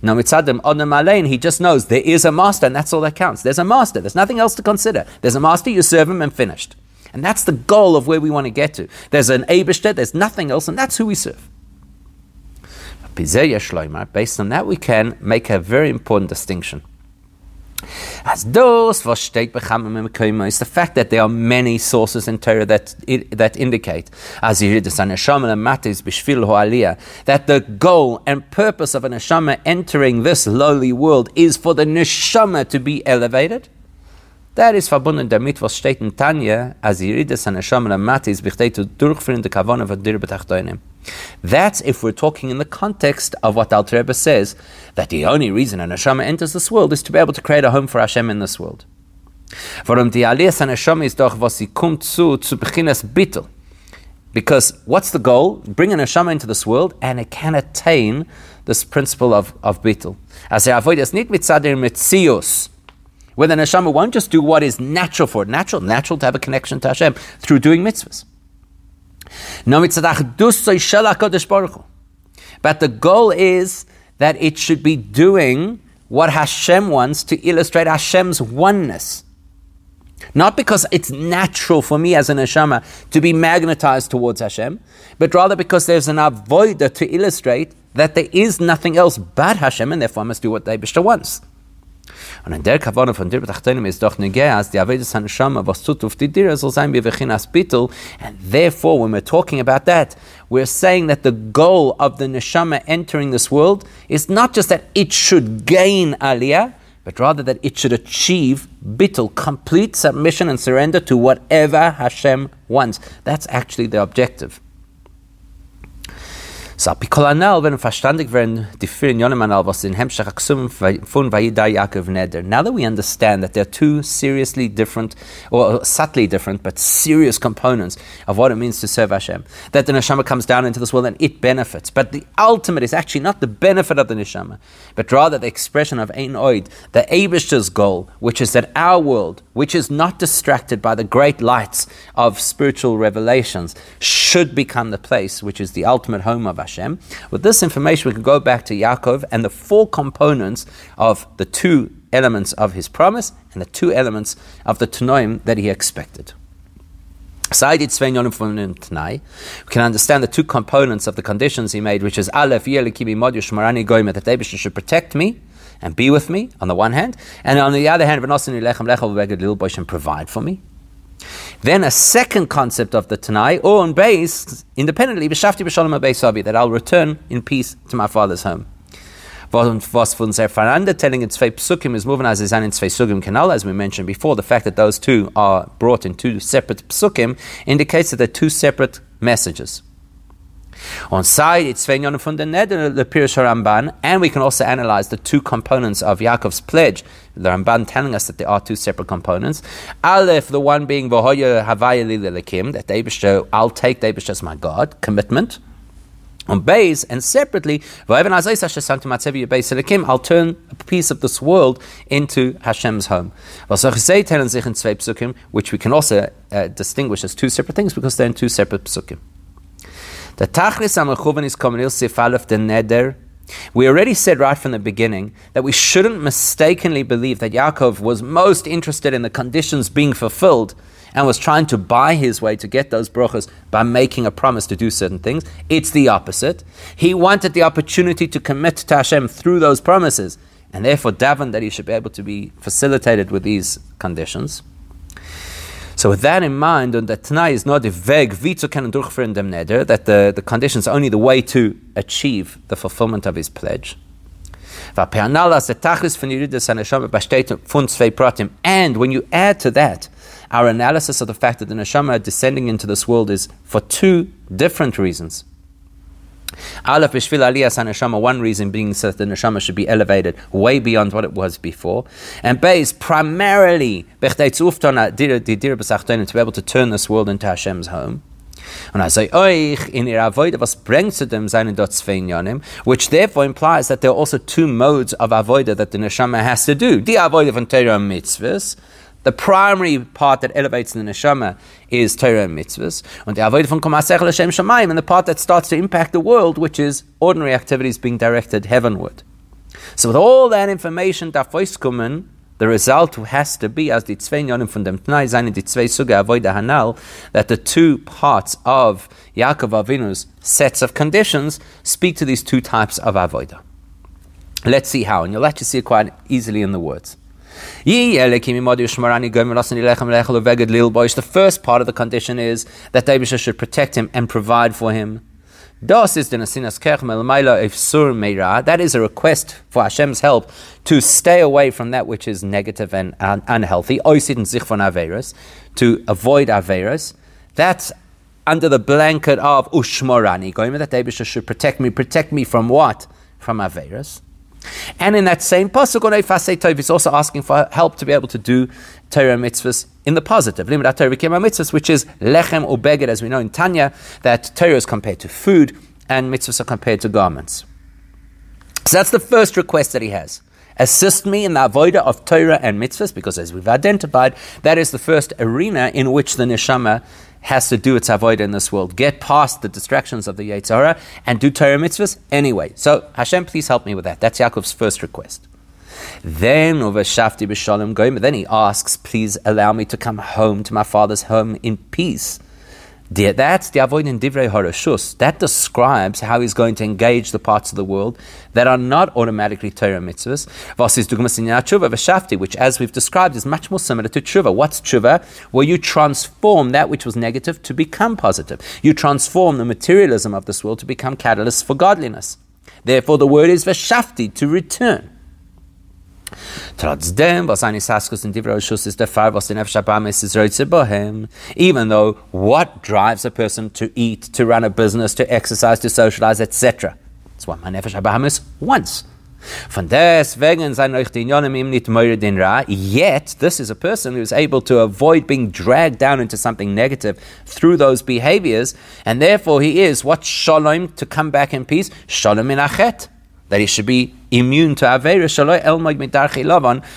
Now, mitzadim onam alein, he just knows there is a master and that's all that counts. There's a master, there's nothing else to consider. There's a master, you serve him and finished. And that's the goal of where we want to get to. There's an Eibishter, there's nothing else, and that's who we serve. Based on that, we can make a very important distinction. As those was is the fact that there are many sources in Torah that that indicate as you read the neshama matis bishvil ho'aliyah that the goal and purpose of an neshama entering this lowly world is for the neshama to be elevated. That is verbunden damit, was steht in Tanya, as Yirides HaNeshama Matis, bichtei zu durchführen die Kavone von dir betachtoinim. That's if we're talking in the context of what Al Rebbe says, that the only reason an neshama enters this world is to be able to create a home for Hashem in this world. Warum die Aliyas neshama ist doch, was sie kommt zu, zu Beginnes Bittel. Because what's the goal? Bring an neshama into this world and it can attain this principle of, of Bittel. As er avoid es nicht mit Sadir Metzius, where the neshama won't just do what is natural for it, natural, natural to have a connection to Hashem through doing mitzvahs. But the goal is that it should be doing what Hashem wants to illustrate Hashem's oneness. Not because it's natural for me as an neshama to be magnetized towards Hashem, but rather because there's an avoider to illustrate that there is nothing else but Hashem, and therefore I must do what the Eibishter wants. Und in der Kavane von ist doch die Avedis was tut auf die Dire, soll sein wie. And therefore, when we're talking about that, we're saying that the goal of the Neshama entering this world is not just that it should gain Aliyah, but rather that it should achieve bittul, complete submission and surrender to whatever Hashem wants. That's actually the objective. Wenn verstandig werden, die was in Hemshach Aksum von Vayidai Yaakov Neder. Now that we understand that there are two seriously different, or subtly different, but serious components of what it means to serve Hashem, that the neshama comes down into this world and it benefits. But the ultimate is actually not the benefit of the neshama, but rather the expression of Ein Oid, the Abish's goal, which is that our world, which is not distracted by the great lights of spiritual revelations, should become the place which is the ultimate home of Hashem. With this information, we can go back to Yaakov and the four components of the two elements of his promise and the two elements of the Tanoim that he expected. We can understand the two components of the conditions he made, which is Aleph, that David should protect me and be with me on the one hand, and on the other hand, and provide for me. Then a second concept of the Tanai, or on base, independently, that I'll return in peace to my father's home. Was telling in zwei Psukim is moving as is in Sugim Kanal, as we mentioned before, the fact that those two are brought in two separate Psukim indicates that they're two separate messages. On side, it's Svenyon from the Neder, the Pirush Ramban, and we can also analyze the two components of Yaakov's pledge. The Ramban telling us that there are two separate components. Aleph, the one being Vahoya Havaya Lililakim, that David I'll take David as my God, commitment. On base and separately, I'll turn a piece of this world into Hashem's home. Which we can also uh, distinguish as two separate things because they're in two separate psukim. The Tachlis Amachuvan is Komenil Sifalef the Neder. We already said right from the beginning that we shouldn't mistakenly believe that Yaakov was most interested in the conditions being fulfilled and was trying to buy his way to get those brachas by making a promise to do certain things. It's the opposite. He wanted the opportunity to commit to Hashem through those promises, and therefore daven that he should be able to be facilitated with these conditions. So with that in mind, and that Tanai is not a vito can durchführen dem neder, that the, the conditions are only the way to achieve the fulfillment of his pledge. And when you add to that our analysis of the fact that the neshama descending into this world is for two different reasons. Aleph Bishvil Aliyas HaNeshama, one reason being so that the Neshama should be elevated way beyond what it was before. And Beis, primarily, to be able to turn this world into Hashem's home. Und er sagt euch in ihrer Avoide, was bringt zu dem seinen dort Janim, which therefore implies that there are also two modes of Avoide that the Neshama has to do. Die Avoide von Torah mitzvahs, the primary part that elevates the neshama is Torah and mitzvahs, and the avodah from Komasech L'Shem and the part that starts to impact the world, which is ordinary activities being directed heavenward. So with all that information, da kommen, The result has to be, as the zwei Yonim von dem Tnai zwei Suge Avoida Hanal, that the two parts of Yaakov Avinu's sets of conditions speak to these two types of avodah. Let's see how, and you'll actually see it quite easily in the words. The first part of the condition is that David should protect him and provide for him. That is a request for Hashem's help to stay away from that which is negative and unhealthy, to avoid Averas. That's under the blanket of Ushmorani, that David should protect me. Protect me from what? From Averas. And in that same pasuk on Eifasei Tov, he's also asking for help to be able to do Torah mitzvahs in the positive. Limit Torah mitzvahs, which is lechem or beged, as we know in Tanya, that Torah is compared to food and mitzvahs are compared to garments. So that's the first request that he has. Assist me in the avodah of Torah and mitzvahs, because as we've identified, that is the first arena in which the neshama has to do its avoid in this world. Get past the distractions of the Yetzer Hara and do Torah mitzvahs anyway. So Hashem, please help me with that. That's Yaakov's first request. Then over Shafti b'Shalom Goim, then he asks, please allow me to come home to my father's home in peace. That's the avoid in Divrei Harashus. That describes how he's going to engage the parts of the world that are not automatically Torah mitzvahs. Which, as we've described, is much more similar to tshuva. What's tshuva? Where you transform that which was negative to become positive. You transform the materialism of this world to become catalysts for godliness. Therefore, the word is vashafti, to return. Trotzdem, was eine Saskus in Fall, was Reutze Bohem. Even though what drives a person to eat, to run a business, to exercise, to socialize, etc. That's what my Nefesh Habahamis wants. Von deswegen sein euch die Yonim im nicht mehr den Ra. Yet, this is a person who is able to avoid being dragged down into something negative through those behaviors, and therefore he is what shalom to come back in peace. Shalom in achet that he should be immune to Avera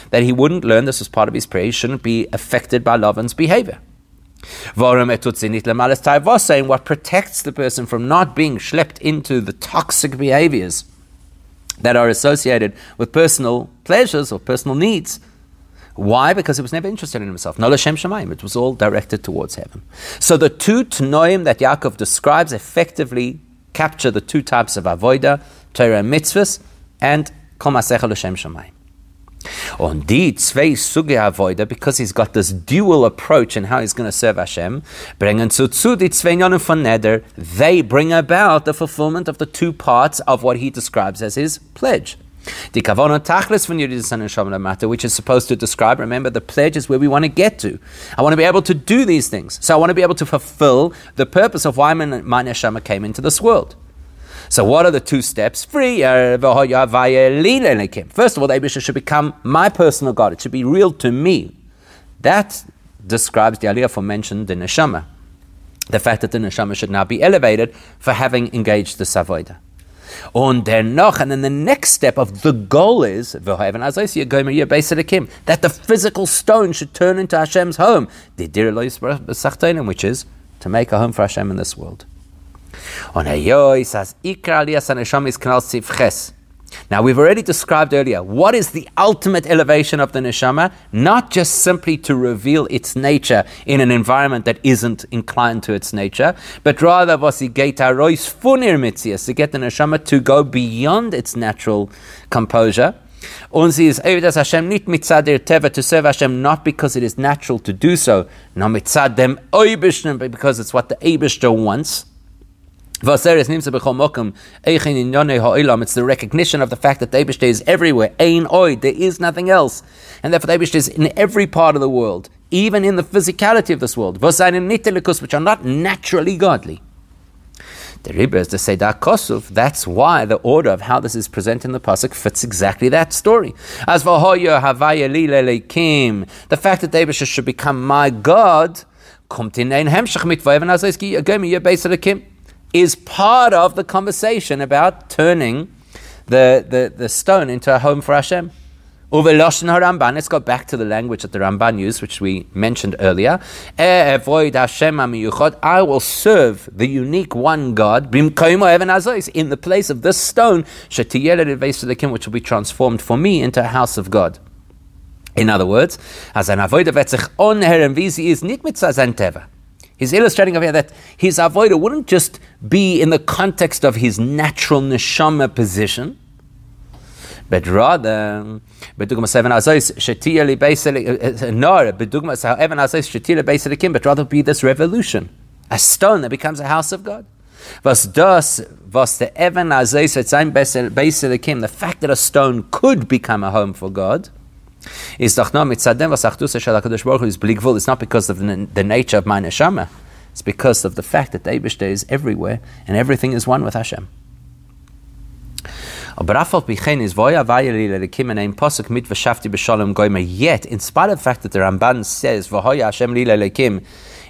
that he wouldn't learn this was part of his prayer, he shouldn't be affected by Lavan's behavior. saying what protects the person from not being schlepped into the toxic behaviors that are associated with personal pleasures or personal needs. Why? Because he was never interested in himself. No Lashem Shemaim. It was all directed towards heaven. So the two Tnoim that Yaakov describes effectively capture the two types of avoida, Torah and mitzvahs, and Kol Masecha L'Shem Shamayim. On die zwei Suge Avoida, because he's got this dual approach in how he's going to serve Hashem, bringen zu zu die zwei von Neder, they bring about the fulfillment of the two parts of what he describes as his pledge. The kavana tachlis von Yudis and Shamla matter, which is supposed to describe, remember, the pledge is where we want to get to. I want to be able to do these things. So I want to be able to fulfill the purpose of why my neshama came into this world. So what are the two steps? Free. First of all, the Eibishter should become my personal God. It should be real to me. That describes the aliyah aforementioned the neshama. The fact that the neshama should now be elevated for having engaged the savoida. Und noch, and then the next step of the goal is that the physical stone should turn into Hashem's home, which is to make a home for Hashem in this world. On says Is. Now, we've already described earlier what is the ultimate elevation of the neshama, not just simply to reveal its nature in an environment that isn't inclined to its nature, but rather was to get the neshama to go beyond its natural composure. Und sie ist das Hashem nicht Teva to serve Hashem not because it is natural to do so, no mitzad dem but because it's what the Eibishter wants. It's the recognition of the fact that the is everywhere. Ein oi, there is nothing else. And therefore the is in every part of the world, even in the physicality of this world, which are not naturally godly. The Rebbe is to Kosuf, that's why the order of how this is presented in the Pasuk fits exactly that story. As for the fact that David should become my God, ein Hemshach is part of the conversation about turning the, the, the stone into a home for Hashem. Uveloshin Ramban, let's go back to the language that the Ramban used, which we mentioned earlier. Eh, I will serve the unique one God in the place of this stone, which will be transformed for me into a house of God. In other words, as an avoider wird sich onheren, wie sie ist, nicht mit sein Teva. He's illustrating over here that his avodah wouldn't just be in the context of his natural neshama position, but rather, eh, eh, but rather be this revolution, a stone that becomes a house of God. Was the fact that a stone could become a home for God it's not because of the, nature of my neshama. It's because of the fact that the Eibishter is everywhere and everything is one with Hashem. Yet, in spite of the fact that the Ramban says v'hoya Hashem li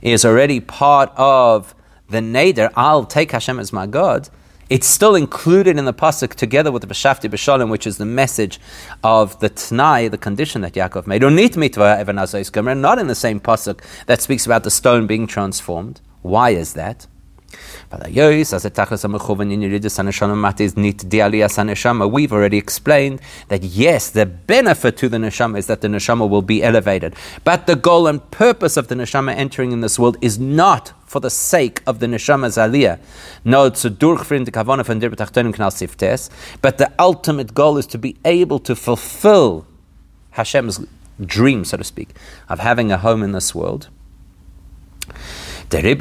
is already part of the neder, I'll take Hashem as my God it's still included in the pasuk together with the B'Shafti B'Shalom, which is the message of the Tnai, the condition that Yaakov made. Not in the same pasuk that speaks about the stone being transformed. Why is that? We've already explained that yes, the benefit to the neshama is that the neshama will be elevated. But the goal and purpose of the neshama entering in this world is not for the sake of the neshama's aliyah. No, it's a durchfrind kavana von knal But the ultimate goal is to be able to fulfill Hashem's dream, so to speak, of having a home in this world. Therefore,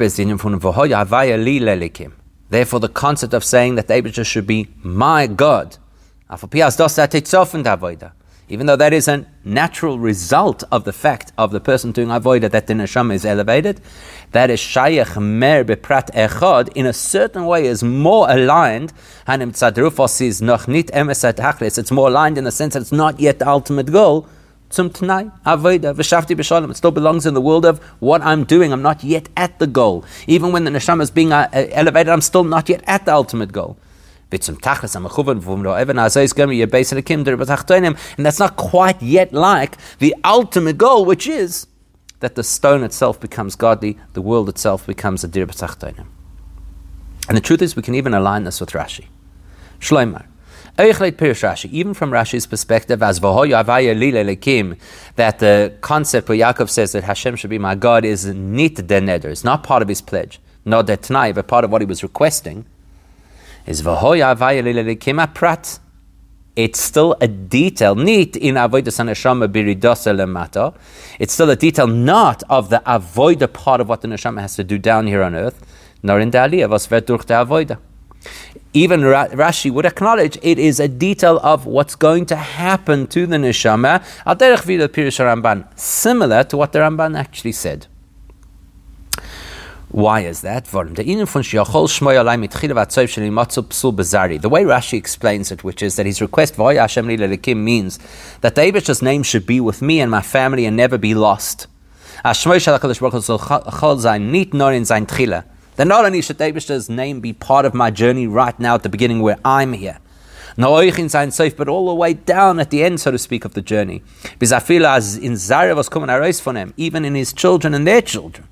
the concept of saying that the should be my God, even though that is a natural result of the fact of the person doing avoida that the neshama is elevated, that is shayach mer beprat echad in a certain way is more aligned. It's more aligned in the sense that it's not yet the ultimate goal Tnai, B'Shalom. It still belongs in the world of what I'm doing. I'm not yet at the goal. Even when the neshama is being uh, uh elevated, I'm still not yet at the ultimate goal. And that's not quite yet like the ultimate goal, which is that the stone itself becomes godly, the world itself becomes a dir And the truth is, we can even align this with Rashi. Even from Rashi's perspective, as that the concept where Yaakov says that Hashem should be my God is nit de neder, it's not part of his pledge, not the tnai, but part of what he was requesting, is prat. It's still a detail, nit in lemata. It's still a detail, not of the avoida part of what the neshama has to do down here on earth, nor in the aliyah, even Rashi would acknowledge it is a detail of what's going to happen to the neshama, al derech vida Ramban, similar to what the Ramban actually said. Why is that? The way Rashi explains it, which is that his request means that Abish's name should be with me and my family and never be lost. Then not only should Abish's name be part of my journey right now at the beginning where I'm here, but all the way down at the end, so to speak, of the journey. Because I feel as in was coming for him, even in his children and their children.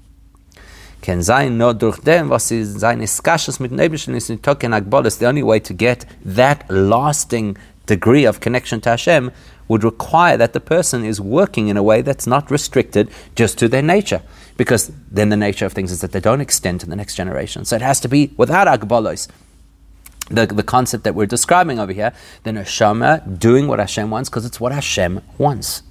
Can sein nur durch dem, was seine Skashas mit Nebischen ist in Token Agbolis, the only way to get that lasting degree of connection to Hashem would require that the person is working in a way that's not restricted just to their nature because then the nature of things is that they don't extend to the next generation. So it has to be without agbolos. The, the concept that we're describing over here, the neshama doing what Hashem wants because it's what Hashem wants.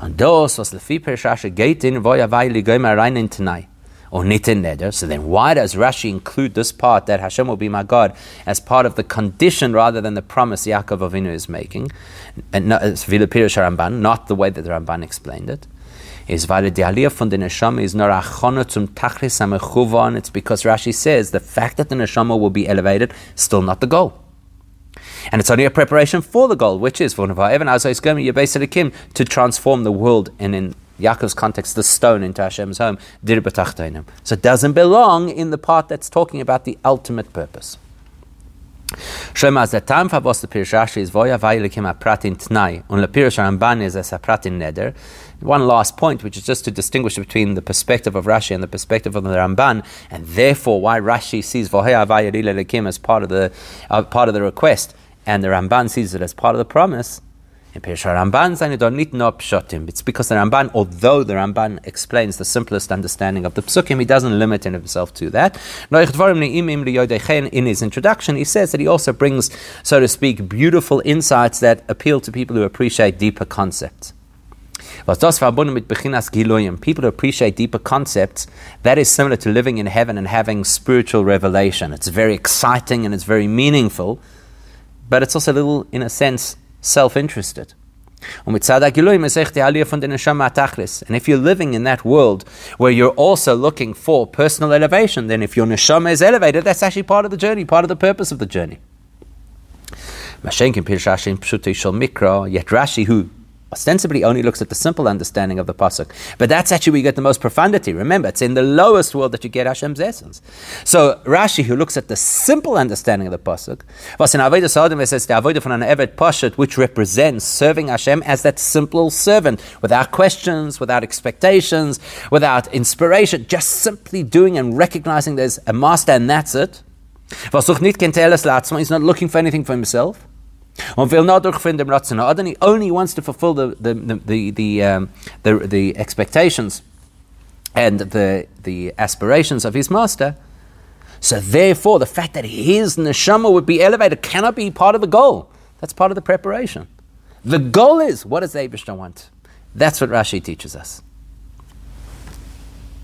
And those was lefi pershashe geitin ligoyma reinin tonight. Or nitin neder. So then, why does Rashi include this part that Hashem will be my God as part of the condition rather than the promise Yaakov Avinu is making? And not, it's Ramban, not the way that the Ramban explained it is von is It's because Rashi says the fact that the Neshama will be elevated still not the goal. And it's only a preparation for the goal, which is for I Kim to transform the world and in Yaakov's context, the stone into Hashem's home. So it doesn't belong in the part that's talking about the ultimate purpose. Pirish Rashi is voya vayilikim Ramban is one last point, which is just to distinguish between the perspective of Rashi and the perspective of the Ramban, and therefore why Rashi sees Lekim as part of the uh, part of the request, and the Ramban sees it as part of the promise, In Pirush Ramban, it's because the Ramban, although the Ramban explains the simplest understanding of the psukim, he doesn't limit himself to that. In his introduction, he says that he also brings, so to speak, beautiful insights that appeal to people who appreciate deeper concepts. People who appreciate deeper concepts, that is similar to living in heaven and having spiritual revelation. It's very exciting and it's very meaningful, but it's also a little, in a sense, self interested. And if you're living in that world where you're also looking for personal elevation, then if your neshama is elevated, that's actually part of the journey, part of the purpose of the journey. Yet Rashi, who ostensibly only looks at the simple understanding of the pasuk, but that's actually where you get the most profundity. Remember, it's in the lowest world that you get Hashem's essence. So Rashi, who looks at the simple understanding of the pasuk, was in says the Avodah from an Evet Pashat, which represents serving Hashem as that simple servant, without questions, without expectations, without inspiration, just simply doing and recognizing there's a master and that's it. He's not looking for anything for himself. Ratzon Adon. He only wants to fulfill the the the the, um, the, the expectations and the the aspirations of his master. So therefore, the fact that his neshama would be elevated cannot be part of the goal. That's part of the preparation. The goal is what does Eibishter want? That's what Rashi teaches us.